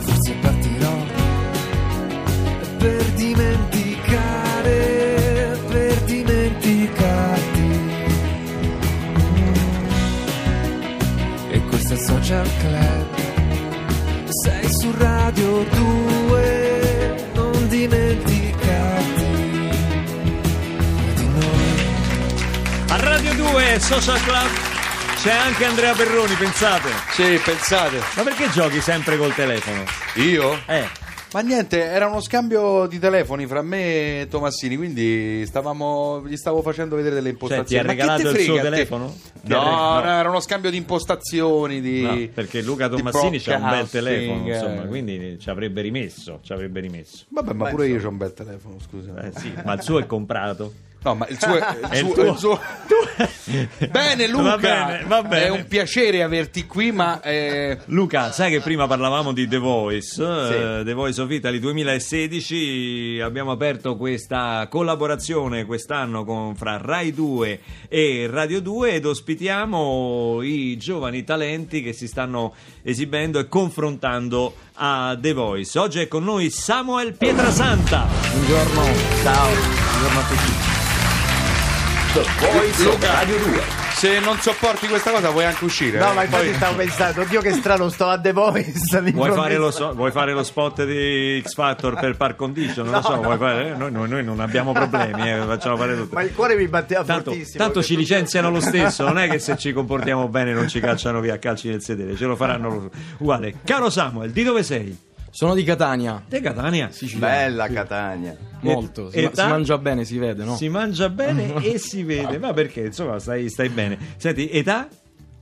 forse partirò per dimenticare, per dimenticarti. E questo è il social club, sei su Radio 2, non dimenticarti di noi. Radio 2 Social Club c'è anche Andrea Perroni, pensate. Sì, pensate. Ma perché giochi sempre col telefono? Io? Eh, Ma niente, era uno scambio di telefoni fra me e Tomassini, quindi stavamo, gli stavo facendo vedere delle cioè ti ha impostazioni. Regalato il frega suo telefono? Ha No, no, era uno scambio di impostazioni, di... No, perché Luca Tomassini c'ha un bel telefono, eh. insomma, quindi ci avrebbe rimesso, ci avrebbe rimesso. Vabbè, ma Beh, pure io ho un bel telefono, scusa. Eh sì, ma il suo è comprato. No, ma il suo è, il È il suo- tuo. il suo- Bene Luca, Va bene, va bene. è un piacere averti qui, ma eh, Luca, sai che prima parlavamo di The Voice, eh, The Voice of Italy 2016, abbiamo aperto questa collaborazione quest'anno con, fra Rai 2 e Radio 2 ed ospitiamo i giovani talenti che si stanno esibendo e confrontando a The Voice. Oggi è con noi Samuel Pietrasanta. Buongiorno, ciao, buongiorno a tutti. Luca, se non sopporti questa cosa puoi anche uscire. No, eh. ma infatti Poi- stavo pensando, oddio che strano, sto a The Voice. Vuoi fare, lo so- vuoi fare lo spot di X Factor per par condition? Non lo No, so, no. vuoi fare- eh, noi, noi- noi non abbiamo problemi, eh, facciamo fare tutto. Ma il cuore mi batteva Tanto, fortissimo. tanto ci licenziano lo stesso, non è che se ci comportiamo bene non ci cacciano via a calci nel sedere, ce lo faranno loro. Uguale. Caro Samuel, di dove sei? Sono di Catania, Te Catania. Sicilia. Bella Catania. Molto. Si, ma- età? si mangia bene, si vede, no? Si mangia bene e si vede, ma perché? Insomma, stai, stai bene. Senti, età?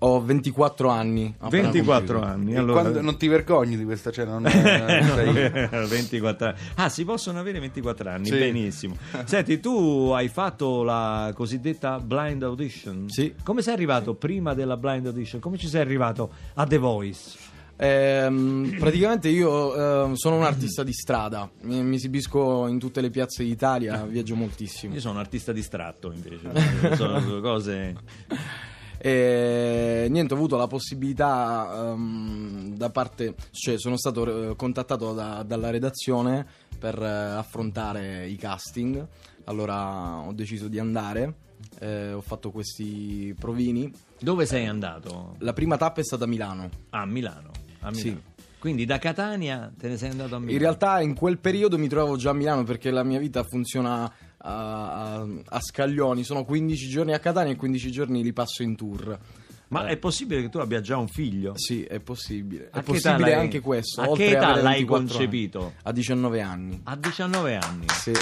Ho 24 anni. appena 24 compiuti. anni. E Allora... quando- non ti vergogni di questa cena? Non, Eh, non no, sei- 24 anni. Ah, si possono avere 24 anni, Sì. benissimo. Senti, tu hai fatto la cosiddetta blind audition? Sì. Come sei arrivato prima della blind audition? Come ci sei arrivato a The Voice? Ehm, praticamente io ehm, sono un artista di strada, mi, mi esibisco in tutte le piazze d'Italia, viaggio moltissimo. Io sono un artista distratto invece, sono due cose... E niente, ho avuto la possibilità ehm, da parte, cioè sono stato eh, contattato da- dalla redazione per eh, affrontare i casting. Allora ho deciso di andare, eh, ho fatto questi provini. Dove sei andato? La prima tappa è stata a Milano. A Milano. A Sì. Milano. Quindi da Catania te ne sei andato a Milano? In realtà in quel periodo mi trovavo già a Milano perché la mia vita funziona a, a- a scaglioni, sono 15 giorni a Catania e 15 giorni li passo in tour. Ma è possibile che tu abbia già un figlio? Sì, è possibile. A È possibile anche questo. a che età l'hai 24 anni. concepito? A 19 anni. A 19 anni. Sì.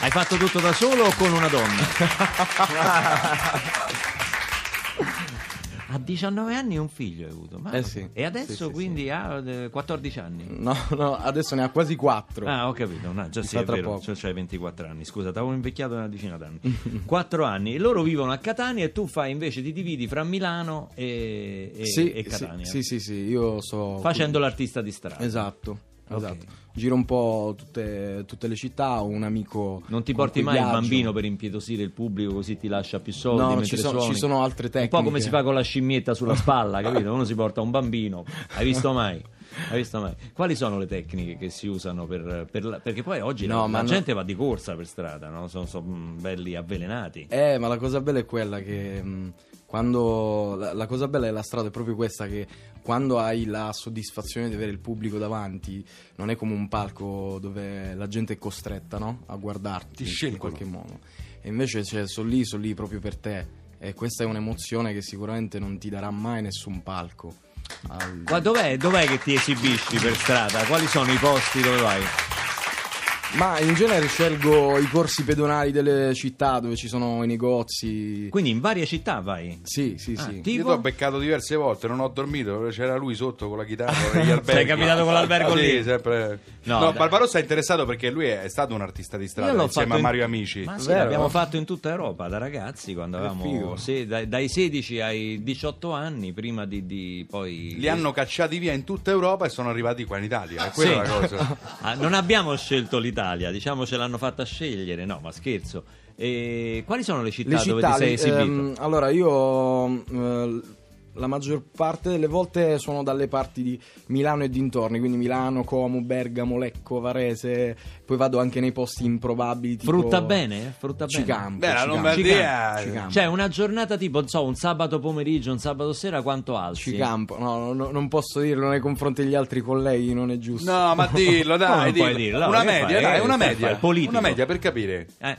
Hai fatto tutto da solo o con una donna? A 19 anni un figlio hai avuto. Ma- Eh sì. E adesso Sì, sì, quindi ha eh, 14 anni. No, no, adesso ne ha quasi 4. Ah, ho capito. No, già sì, è vero. poco. Cioè, c'hai 24 anni. Scusa, t'avevo invecchiato una decina d'anni. 4 anni. Loro vivono a Catania e tu fai invece ti dividi fra Milano e, e- sì, e Catania. Sì, sì, sì, io so... Facendo l'artista di strada. Esatto, Esatto. Giro un po' tutte, tutte le città, ho un amico... Non ti porti mai il viaggio. bambino per impietosire il pubblico così ti lascia più soldi No, ci sono- ci sono altre Un po' tecniche. come si fa con la scimmietta sulla spalla, capito? Uno si porta un bambino. Hai visto mai? Hai visto mai? Quali sono le tecniche che si usano per, per la- perché poi oggi la, No, la no- gente va di corsa per strada, no? Sono, sono, mm, belli avvelenati. Eh, ma la cosa bella è quella che mh, quando la, la cosa bella della strada è proprio questa che quando hai la soddisfazione di avere il pubblico davanti, non è come un palco dove la gente è costretta, no? A guardarti Ti in qualche modo. E invece cioè, sono lì, sono lì proprio per te. E questa è un'emozione che sicuramente non ti darà mai nessun palco. Al- Ma dov'è, dov'è che ti esibisci per strada? Quali sono i posti dove vai? Ma in genere scelgo i corsi pedonali delle città dove ci sono i negozi. Quindi in varie città vai? Sì, sì, Ah, sì. Io tipo? ti ho beccato diverse volte, non ho dormito, c'era lui sotto con la chitarra negli alberghi. Sei capitato con l'albergo Sì, lì? sempre. No, No. Barbarossa è interessato perché lui è stato un artista di Io strada l'ho insieme fatto a in- Mario Amici. Ma sì, Vero? l'abbiamo fatto in tutta Europa da ragazzi quando avevamo figo. se- dai, dai 16 ai 18 anni prima di, di poi Li hanno cacciati via in tutta Europa e sono arrivati qua in Italia. È quella Sì. la cosa. Ah, non abbiamo scelto l'Italia, diciamo ce l'hanno fatta scegliere, no, ma scherzo. E quali sono le città, Le dove città, ti sei esibito? ehm, allora io eh, la maggior parte delle volte sono dalle parti di Milano e dintorni, quindi Milano, Como, Bergamo, Lecco, Varese, poi vado anche nei posti improbabili tipo Frutta bene? Frutta bene. Cicampo, Beh, la Cicampo. Lombardia... Cicampo. Cioè, una giornata tipo, non so, un sabato pomeriggio, un sabato sera, quanto alzi? Cicampo, no, no, non posso dirlo nei confronti degli altri colleghi, non è giusto. No, ma dillo, dai, dillo. dirlo? Una media, fai? dai, una media. fai? Politico. Una media per capire. Eh,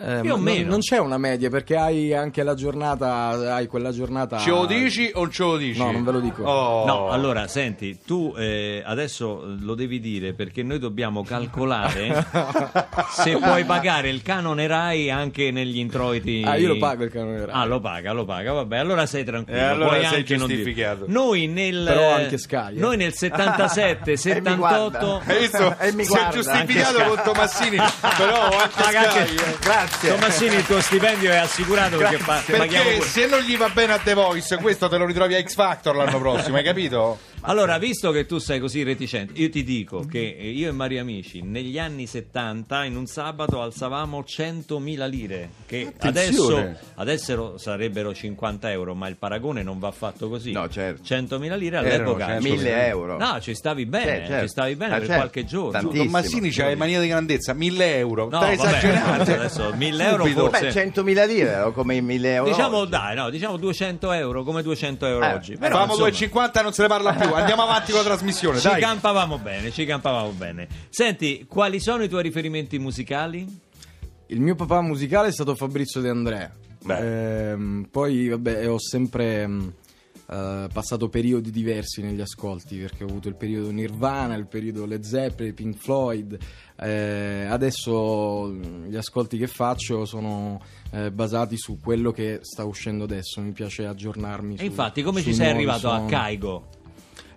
Eh, Più o meno. Non, non c'è una media perché hai anche la giornata, hai quella giornata. Ce lo dici o ce lo dici? No, non ve lo dico. Oh. No, allora, senti, tu eh, adesso lo devi dire perché noi dobbiamo calcolare se puoi pagare il canone RAI anche negli introiti. Ah, io lo pago il canone RAI. Ah, lo paga, lo paga, vabbè, allora sei tranquillo. E allora puoi sei anche giustificato. Noi nel Però anche Sky, eh. Noi nel 77, E mi 78 guarda. Hai visto? E mi Si è guarda. giustificato con Tomassini, però anche Sky, anche- eh. Grazie. Tomassini il tuo stipendio è assicurato perché pa- Perché se non gli va bene a The Voice, questo te lo ritrovi a X Factor l'anno prossimo, hai capito? Allora, visto che tu sei così reticente, io ti dico che io e Mario Amici negli anni 70 in un sabato alzavamo 100.000 lire, che adesso, Attenzione. adesso sarebbero 50 euro, ma il paragone non va fatto così. No, certo. 100.000 lire Erano all'epoca. 100.000. 1000 euro. No, ci stavi bene, Certo, certo. ci stavi bene Ah, per certo. qualche giorno. Tantissimo. Don Massini c'ha le manie di grandezza, 1000 euro. No, Stai vabbè, esagerando. adesso 1000 euro Subito. forse- Beh, 100.000 lire o come i 1000 euro. Diciamo, oggi. dai, no, diciamo 200 euro, come 200 euro Eh, oggi. Però, Famo insomma, 2,50 non se ne parla più. Andiamo avanti con la trasmissione, Ci dai. campavamo bene, ci campavamo bene. Senti, quali sono i tuoi riferimenti musicali? Il mio papà musicale è stato Fabrizio De André. Beh. Ehm, poi, vabbè, ho sempre mh, eh, passato periodi diversi negli ascolti perché ho avuto il periodo Nirvana, il periodo Led Zeppelin, Pink Floyd. Eh, adesso mh, gli ascolti che faccio sono eh, basati su quello che sta uscendo adesso. Mi piace aggiornarmi. E su- infatti, come ci sei nuovi arrivato a suoni. Caigo?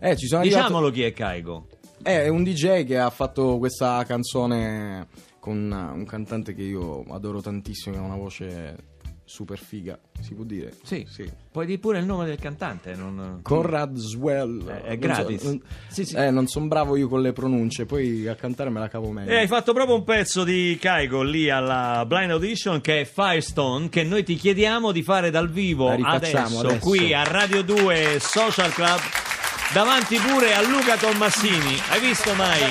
Eh, ci sono arrivato- Diciamolo chi è Caigo. Eh, È un DJ che ha fatto questa canzone con un cantante che io adoro tantissimo, che ha una voce super figa, si può dire? Sì, Sì. Puoi dire pure il nome del cantante. Non... Conrad Swell. Eh, è Non gratis. so- non, Sì, sì. Eh, non sono bravo io con le pronunce, poi a cantare me la cavo meglio. E hai fatto proprio un pezzo di Caigo lì alla Blind Audition che è Firestone che noi ti chiediamo di fare dal vivo adesso, adesso. qui a Radio 2 Social Club davanti pure a Luca Tommasini. Hai visto mai?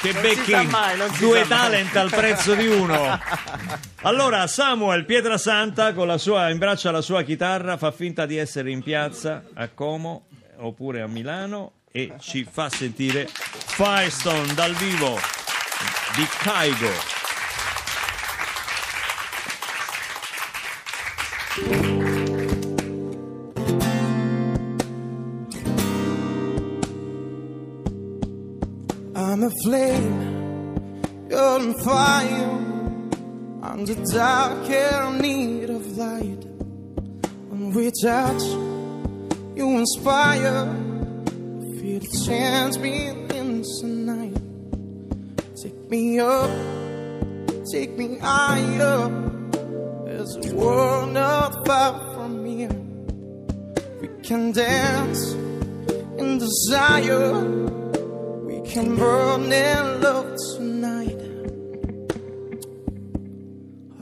Che Non becchi mai, due talent al prezzo di uno. Allora Samuel Pietrasanta con la sua in braccio la sua chitarra fa finta di essere in piazza a Como oppure a Milano e ci fa sentire Firestone dal vivo di Caigo. Flame, you're on fire. I'm the dark and need of light. When we touch, you inspire. Feel the chance within tonight. Take me up, take me higher. There's a world not far from here. We can dance in desire. Can burn in love tonight.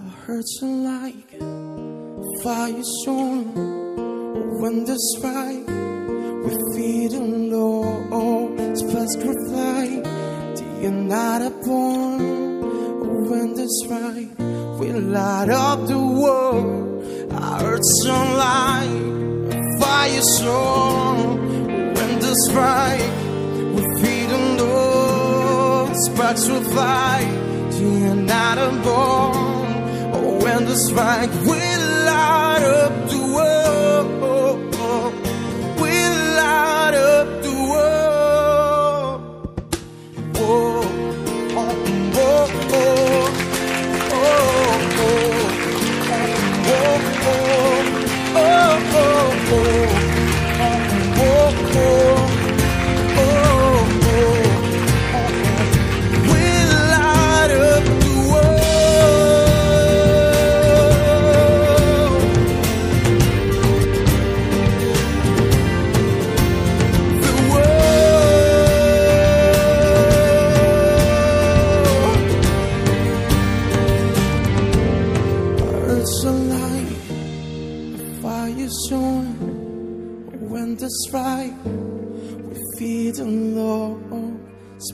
Our hearts are like fire soon. When the strike, we feed on low. Sparks could fly. And night upon. When the strike, we light up the world. Our hearts are like fire soon. When the strike, sparks will fly to an atom bomb, or when the spike will light up.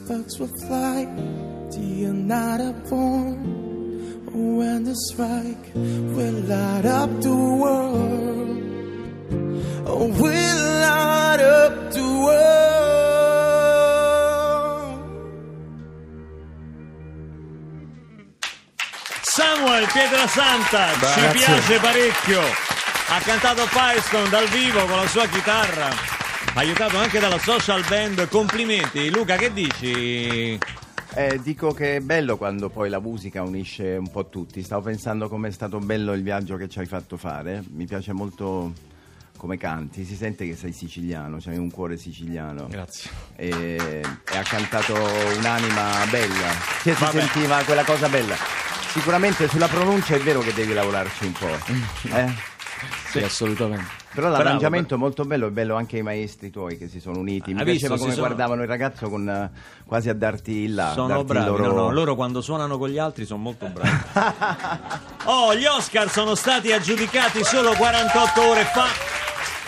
Sparks will fly to your night upon. When the strike will light up the world. Oh, will light up the world. Samuel Pietrasanta ci Grazie. piace parecchio. Ha cantato Firestone dal vivo con la sua chitarra. Aiutato anche dalla social band. Complimenti. Luca, che dici? Eh, dico che è bello quando poi la musica unisce un po' tutti. Stavo pensando com'è stato bello il viaggio che ci hai fatto fare. Mi piace molto come canti, si sente che sei siciliano, c'hai un cuore siciliano. Grazie. E, e ha cantato un'anima bella, che si Vabbè. sentiva quella cosa bella. Sicuramente sulla pronuncia è vero che devi lavorarci un po'. eh? Sì, assolutamente. Però l'arrangiamento è molto bello, è bello anche i maestri tuoi che si sono uniti. Mi Hai piaceva come sono- guardavano il ragazzo con, eh, quasi a darti il là. Sono darti bravi, loro- no, no, loro quando suonano con gli altri sono molto bravi. Oh, gli Oscar sono stati aggiudicati solo 48 ore fa.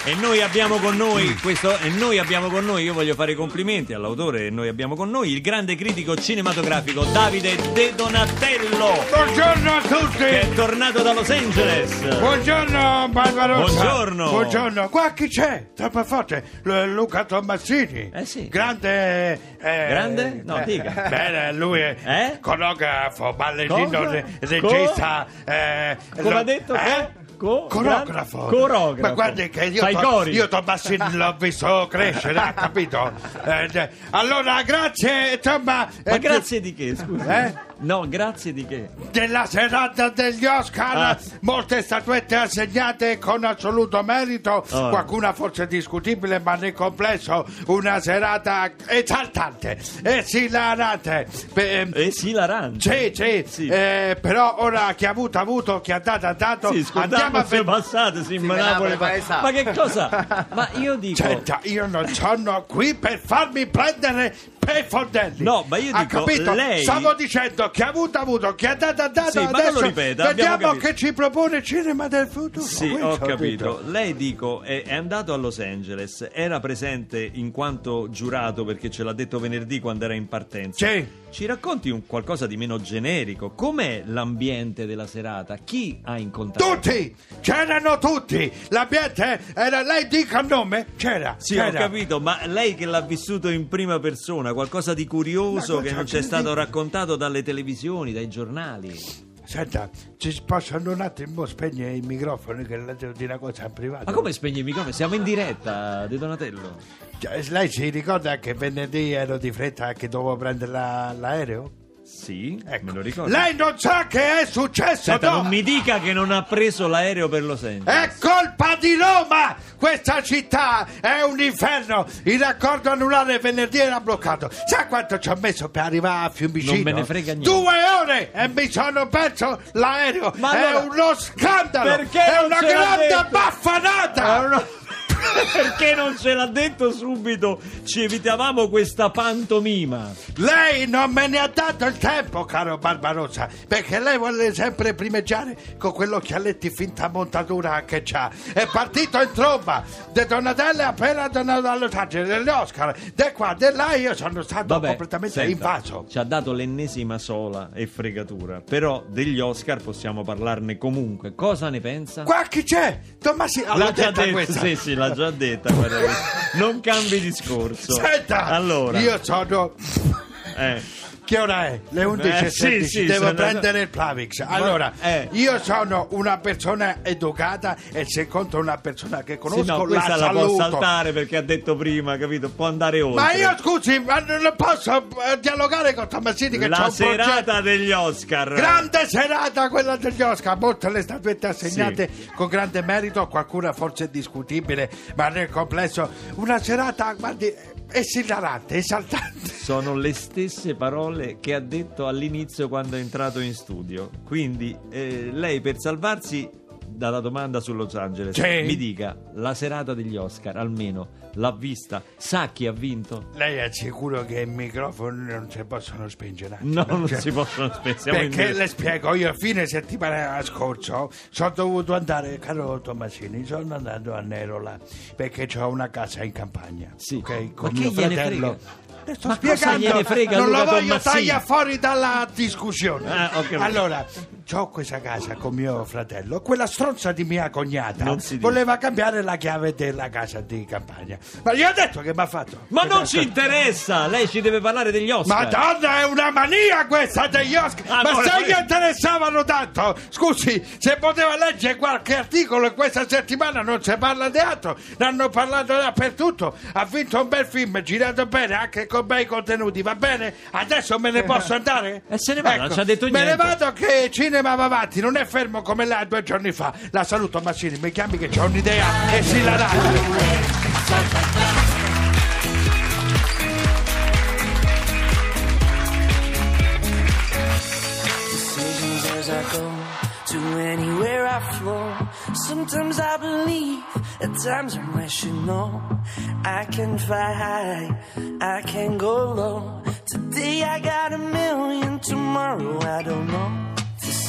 E noi abbiamo con noi questo e noi abbiamo con noi, io voglio fare i complimenti all'autore e noi abbiamo con noi il grande critico cinematografico Davide De Donatello Buongiorno a che è tutti! tornato da Los Angeles. Buongiorno Barbarossa! Buongiorno. Buongiorno! Qua chi c'è? Troppo forte! L- Luca Tommasini! Eh sì. Grande... eh, Grande? No, eh, dica. Bene, lui è Eh? coreografo, ballerino, Cosa? re- regista... eh, Come lo- ha detto? Eh? Co- Coreografo. Coreografo. Ma guardi che io, Fai cori. io Tommasini l'ho visto crescere, ha capito? Eh, allora, grazie, insomma... Ma eh, grazie di che, scusa? Eh? No, grazie di che? della serata degli Oscar, Ah. molte statuette assegnate con assoluto merito, Ah. qualcuna forse discutibile, ma nel complesso una serata esaltante, esilarante. Beh, ehm, Esilarante. sì, sì, Sì. eh, però ora chi ha avuto ha avuto, chi ha dato ha dato. Sì, scusate, Andiamo a vedere. passate, sì, Napoli Napoli esatto. Ma che cosa? Ma io dico Senta, io non sono qui per farmi prendere per fondelli. No, ma io ha dico, capito? lei- Stavo dicendo chi ha avuto ha avuto, chi ha dato ha dato. Sì, ma Adesso lo ripeta, vediamo che ci propone il cinema del futuro. Sì, ho capito. Lei dico è, è andato a Los Angeles, era presente in quanto giurato perché ce l'ha detto venerdì quando era in partenza. Sì. Ci racconti un qualcosa di meno generico? Com'è l'ambiente della serata? Chi ha incontrato? Tutti! C'erano tutti! L'ambiente era. Lei dica il nome? C'era. Sì, c'era. ho capito, ma lei che l'ha vissuto in prima persona, qualcosa di curioso che non c'è stato raccontato dalle televisioni, dai giornali? Senta, ci possono un attimo spegnere i microfoni che le devo dire una cosa in privato? Ma come spegni il microfono? Siamo in diretta, De Donatello. Cioè, lei si ricorda che venerdì ero di fretta che dovevo prendere la- l'aereo? Sì, Ecco. me lo ricordo. Lei non sa che è successo, Senta, no? non mi dica che non ha preso l'aereo per Los Angeles. È colpa di Roma! Questa città è un inferno! Il raccordo anulare venerdì era bloccato. Sa quanto ci ho messo per arrivare a Fiumicino? Non me ne frega niente. Due ore e mi sono perso l'aereo! Ma è allora- uno scandalo! Perché è non una grande detto? baffanata! È una- Perché non ce l'ha detto subito? Ci evitavamo questa pantomima. Lei non me ne ha dato il tempo, caro Barbarossa, perché lei vuole sempre primeggiare con quell'occhialetti finta montatura che c'ha. È partito in tromba, De Donatello è appena tornato a Los Angeles, degli Oscar, de qua, de là, io sono stato Vabbè, completamente senta, invaso. Ci ha dato l'ennesima sola e fregatura. Però degli Oscar possiamo parlarne comunque. Cosa ne pensa? Qua chi c'è? Tommasino, L'ha l'ha già detto, questa. sì, sì, l'ha già detta. guarda Non cambi discorso. Senta, allora, io sono... eh, Che ora è? Le 11.16, Eh, sì, sì, devo prendere il Plavix. Allora, eh. io sono una persona educata e se conto una persona che sì, conosco no, questa la la può saltare perché ha detto prima, capito? Può andare oltre. Ma io scusi, ma non posso eh, dialogare con Tommasini che La serata degli Oscar. Grande serata quella degli Oscar, molte le statuette assegnate con grande merito, qualcuna forse discutibile, ma nel complesso una serata, guardi, esilarante, esaltante. Sono le stesse parole che ha detto all'inizio quando è entrato in studio. Quindi eh, lei per salvarsi dalla domanda su Los Angeles. Sì. Mi dica, la serata degli Oscar, almeno, l'ha vista? Sa chi ha vinto? Lei è sicuro che i microfoni non si possono spingere? No, non Cioè, si possono in Perché le spiego, io a fine settimana scorso sono dovuto andare, caro Tommasini, sono andato a Nerola perché ho una casa in campagna. Sì. ok, Ma con che mio fratello. frega? Sto Ma cosa spiegando, gliene frega non Luca lo voglio Tommasini? tagliare fuori dalla discussione. Ah, capito. allora, ho questa casa con mio fratello, quella stronza di mia cognata voleva cambiare la chiave della casa di campagna. Ma gli ho detto che mi ha fatto. Ma non ci interessa! Lei ci deve parlare degli Oscar. Madonna, è una mania questa degli Oscar! Ah, Ma no, se gli interessavano tanto! Scusi, se poteva leggere qualche articolo in questa settimana non si parla di altro, ne hanno parlato dappertutto. Ha vinto un bel film, girato bene, anche con bei contenuti, va bene? Adesso me ne posso andare? E se ne va, non ci ha detto me niente. ne vado che il cinema va avanti, non è fermo come là due giorni fa. La saluto Massini, mi chiami che ho un'idea e si la dà. Sometimes I believe, at times I'm rational. I can fly high, I can go low. Today I got a million, tomorrow I don't know.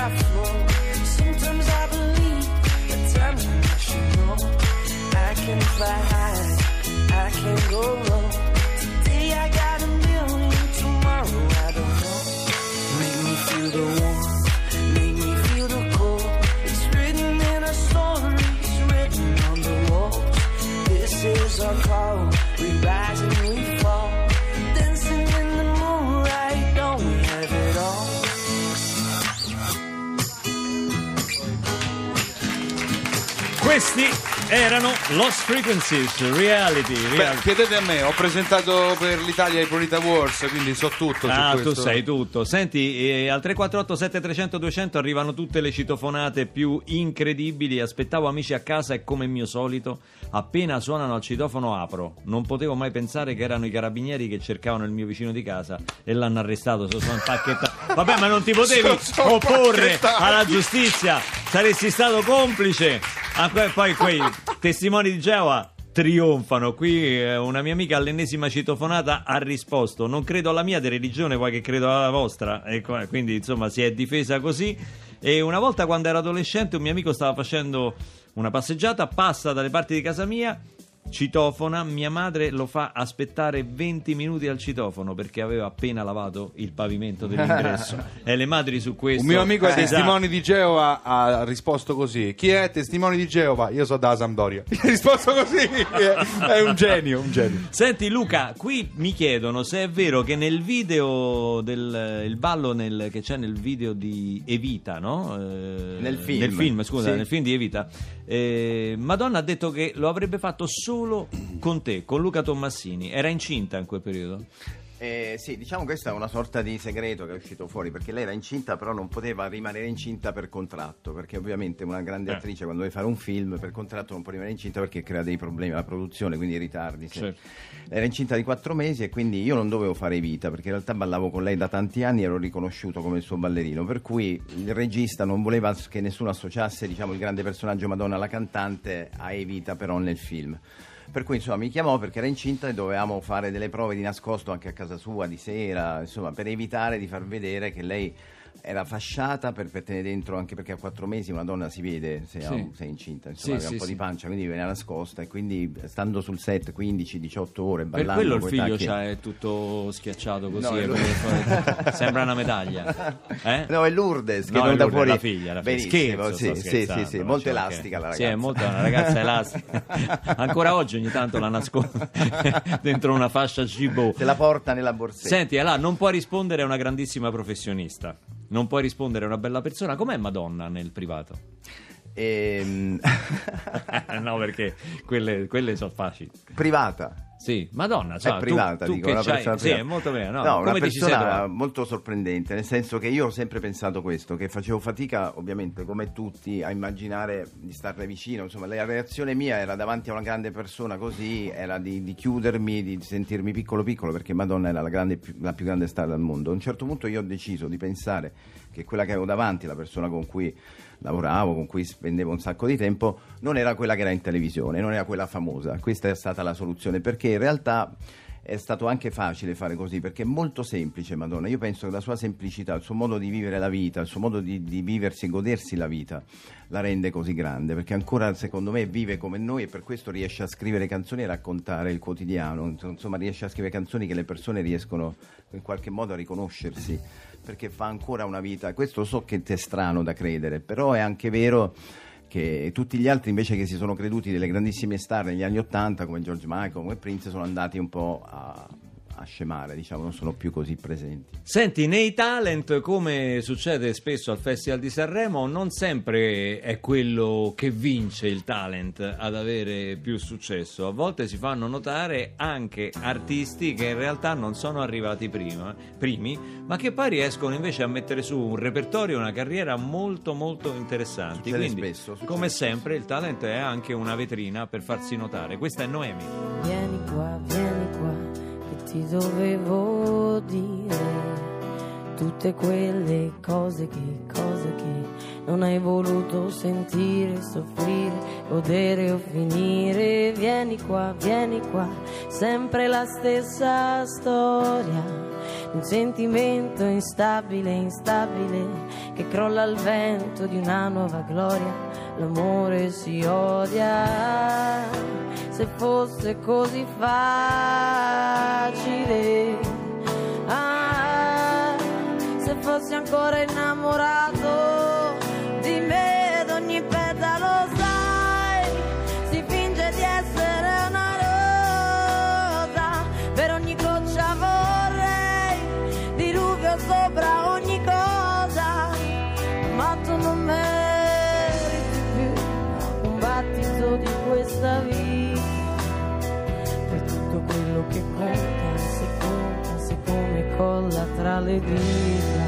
I can fly high, I can go Questi erano Lost Frequencies, Reality. Beh, reality. chiedete a me, ho presentato per l'Italia i Polita Awards, quindi so tutto Ah, tu sai tutto. Senti, eh, al 348 7300 200 arrivano tutte le citofonate più incredibili. Aspettavo amici a casa e come mio solito, appena suonano al citofono apro. Non potevo mai pensare che erano i carabinieri che cercavano il mio vicino di casa e l'hanno arrestato. Sono impacchettato. Vabbè, ma non ti potevi opporre alla giustizia. Saresti stato complice. Ah, poi quei testimoni di Geova trionfano. Qui eh, una mia amica all'ennesima citofonata ha risposto: Non credo alla mia di religione, poi che credo alla vostra. E co- quindi, insomma, si è difesa così. E una volta, quando ero adolescente, un mio amico stava facendo una passeggiata, passa dalle parti di casa mia. Citofona, mia madre lo fa aspettare 20 minuti al citofono perché aveva appena lavato il pavimento dell'ingresso. e le madri su questo. Un mio amico è sa. testimone di Geova ha risposto così. Chi è testimone di Geova? Io so da Sampdoria. Ha risposto così. È, è un genio, un genio. Senti Luca, qui mi chiedono se è vero che nel video del il ballo nel- che c'è nel video di Evita, no? Eh, Nel film. Nel film, scusa, Sì. nel film di Evita. Eh, Madonna ha detto che lo avrebbe fatto solo con te, con Luca Tommassini. Era incinta in quel periodo? Eh, sì, diciamo questa è una sorta di segreto che è uscito fuori perché lei era incinta però non poteva rimanere incinta per contratto perché ovviamente una grande Eh. attrice quando deve fare un film per contratto non può rimanere incinta perché crea dei problemi alla produzione quindi ritardi sì. Certo. era incinta di quattro mesi e quindi io non dovevo fare vita perché in realtà ballavo con lei da tanti anni e ero riconosciuto come il suo ballerino per cui il regista non voleva che nessuno associasse diciamo, il grande personaggio Madonna la cantante a Evita però nel film per cui insomma mi chiamò perché era incinta e dovevamo fare delle prove di nascosto anche a casa sua di sera, insomma per evitare di far vedere che lei era fasciata per, per tenere dentro, anche perché a quattro mesi una donna si vede se, ha Sì. un- se è incinta, insomma Sì, aveva un sì, po' sì. di pancia, quindi veniva nascosta e quindi stando sul set 15-18 ore Per ballando quello il figlio tacchi- è tutto schiacciato così, No, lui- sembra una medaglia. Eh? No, è Lourdes che No, venuta Lourdes, fuori la figlia, la figlia. benissimo, Scherzo, sì, sì, sì, sì, molto elastica la Sì, ragazza. è molto una ragazza elastica. Ancora oggi ogni tanto la nasconde dentro una fascia Gibo. Se la porta nella borsetta. Senti, allora, non puoi rispondere a una grandissima professionista. Non puoi rispondere a una bella persona. Com'è Madonna nel privato? Ehm, no, perché quelle, quelle sono facili. privata. Sì, Madonna, cioè, è privata, tu, tu dico, che una persona Sì, è molto bene. No, No, una persona molto sorprendente, nel senso che io ho sempre pensato questo, che facevo fatica, ovviamente, come tutti, a immaginare di starle vicino. Insomma, la reazione mia era davanti a una grande persona così, era di, di chiudermi, di sentirmi piccolo piccolo, perché Madonna era la, grande- la più grande star del mondo. A un certo punto io ho deciso di pensare che quella che avevo davanti, la persona con cui lavoravo, con cui spendevo un sacco di tempo, non era quella che era in televisione, non era quella famosa. Questa è stata la soluzione, perché in realtà è stato anche facile fare così, perché è molto semplice Madonna. Io penso che la sua semplicità, il suo modo di vivere la vita, il suo modo di, di viversi e godersi la vita, la rende così grande, perché ancora secondo me vive come noi e per questo riesce a scrivere canzoni e raccontare il quotidiano, insomma riesce a scrivere canzoni che le persone riescono in qualche modo a riconoscersi perché fa ancora una vita. Questo so che è strano da credere, però è anche vero che tutti gli altri invece che si sono creduti delle grandissime star negli anni Ottanta come George Michael, come Prince sono andati un po' a, a scemare, diciamo, non sono più così presenti. Senti, nei talent, come succede spesso al Festival di Sanremo, non sempre è quello che vince il talent ad avere più successo. A volte si fanno notare anche artisti che in realtà non sono arrivati prima, primi, ma che poi riescono invece a mettere su un repertorio e una carriera molto molto interessanti. Succede Quindi, spesso, come spesso. sempre, il talent è anche una vetrina per farsi notare. Questa è Noemi. Vieni ti dovevo dire tutte quelle cose che, cose che non hai voluto sentire, soffrire, godere o finire. Vieni qua, vieni qua, sempre la stessa storia un sentimento instabile, instabile, che crolla al vento di una nuova gloria. L'amore si odia, se fosse così facile. Ah, se fossi ancora innamorato le dita.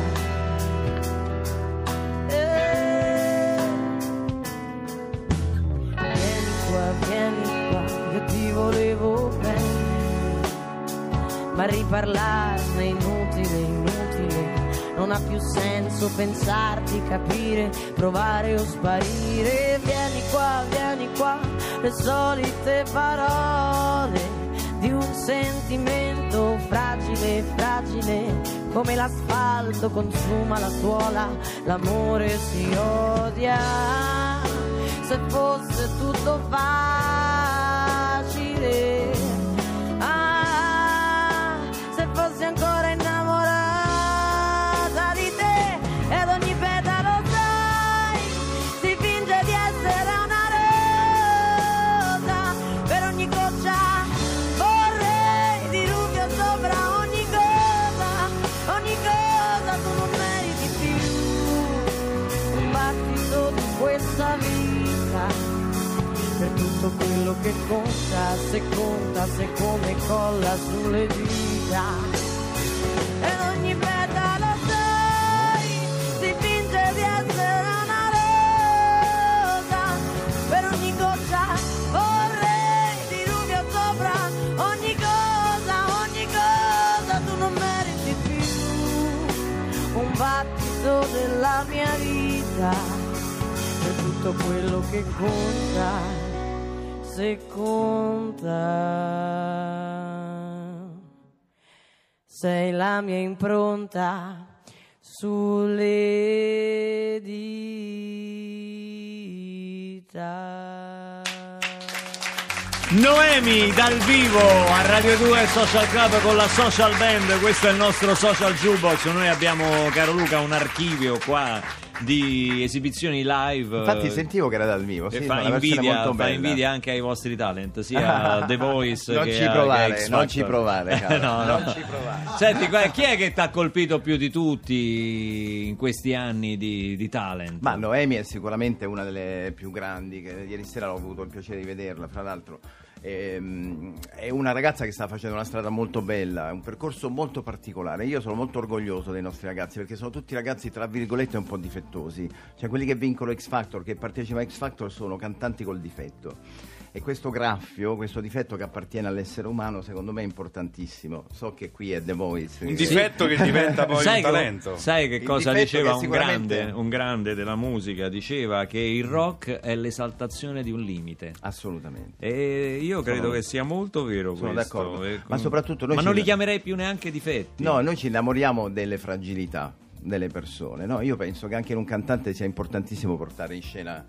Eh. Vieni qua, vieni qua, io ti volevo bene, ma riparlarne è inutile, inutile. Non ha più senso pensarti, capire, provare o sparire. Vieni qua, vieni qua, le solite parole di un sentimento fragile, fragile. Come l'asfalto consuma la suola, l'amore si odia. Se fosse tutto facile, ah, se fossi ancora quello che conta, se conta, se come colla sulle dita. ed ogni petalo sai si finge di essere una rosa per ogni goccia vorrei diluvio sopra ogni cosa ogni cosa tu non meriti più. Un battito della mia vita è tutto quello che conta se conta. Sei la mia impronta sulle dita. Noemi dal vivo a Radio 2 Social Club con la Social Band, questo è il nostro Social Jukebox, noi abbiamo, caro Luca, un archivio qua di esibizioni live. Infatti sentivo che era dal vivo, sì, fa, invidia, fa invidia anche ai vostri talent, sia The Voice Non che ci provare, che non ci provare, no, no. non ci provare. Senti, chi è che ti ha colpito più di tutti in questi anni di, di talent? Ma Noemi è sicuramente una delle più grandi, che ieri sera ho avuto il piacere di vederla, fra l'altro. Ehm, È una ragazza che sta facendo una strada molto bella, un percorso molto particolare. Io sono molto orgoglioso dei nostri ragazzi perché sono tutti ragazzi, tra virgolette, un po' difettosi. Cioè quelli che vincono X Factor, che partecipano a X Factor, sono cantanti col difetto. E questo graffio, questo difetto che appartiene all'essere umano, secondo me è importantissimo. So che qui è The Voice. Un che- difetto che diventa poi sai un che- talento. sai che Il cosa diceva che un sicuramente- grande, un grande della musica? Diceva che il rock è l'esaltazione di un limite. Assolutamente. E io credo Sono- che sia molto vero sono questo. d'accordo. E- Ma soprattutto noi Ma non li chiamerei più neanche difetti. No, noi ci innamoriamo delle fragilità delle persone. no? Io penso che anche in un cantante sia importantissimo portare in scena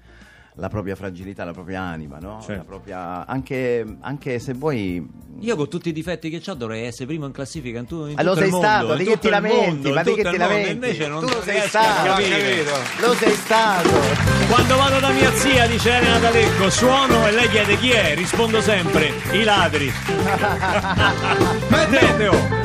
la propria fragilità, la propria anima, no? Certo. La propria- anche, anche se vuoi. Io con tutti i difetti che ho dovrei essere primo in classifica in, tu, in lo tutto sei il mondo, stato, in di che ti il lamenti? mondo, ma di che il ti mondo. lamenti? Invece non tu lo sei stato, lo sei stato. Quando vado da mia zia, dice Elena D'Alecco, suono e lei chiede chi è, rispondo sempre, i ladri. Meteo!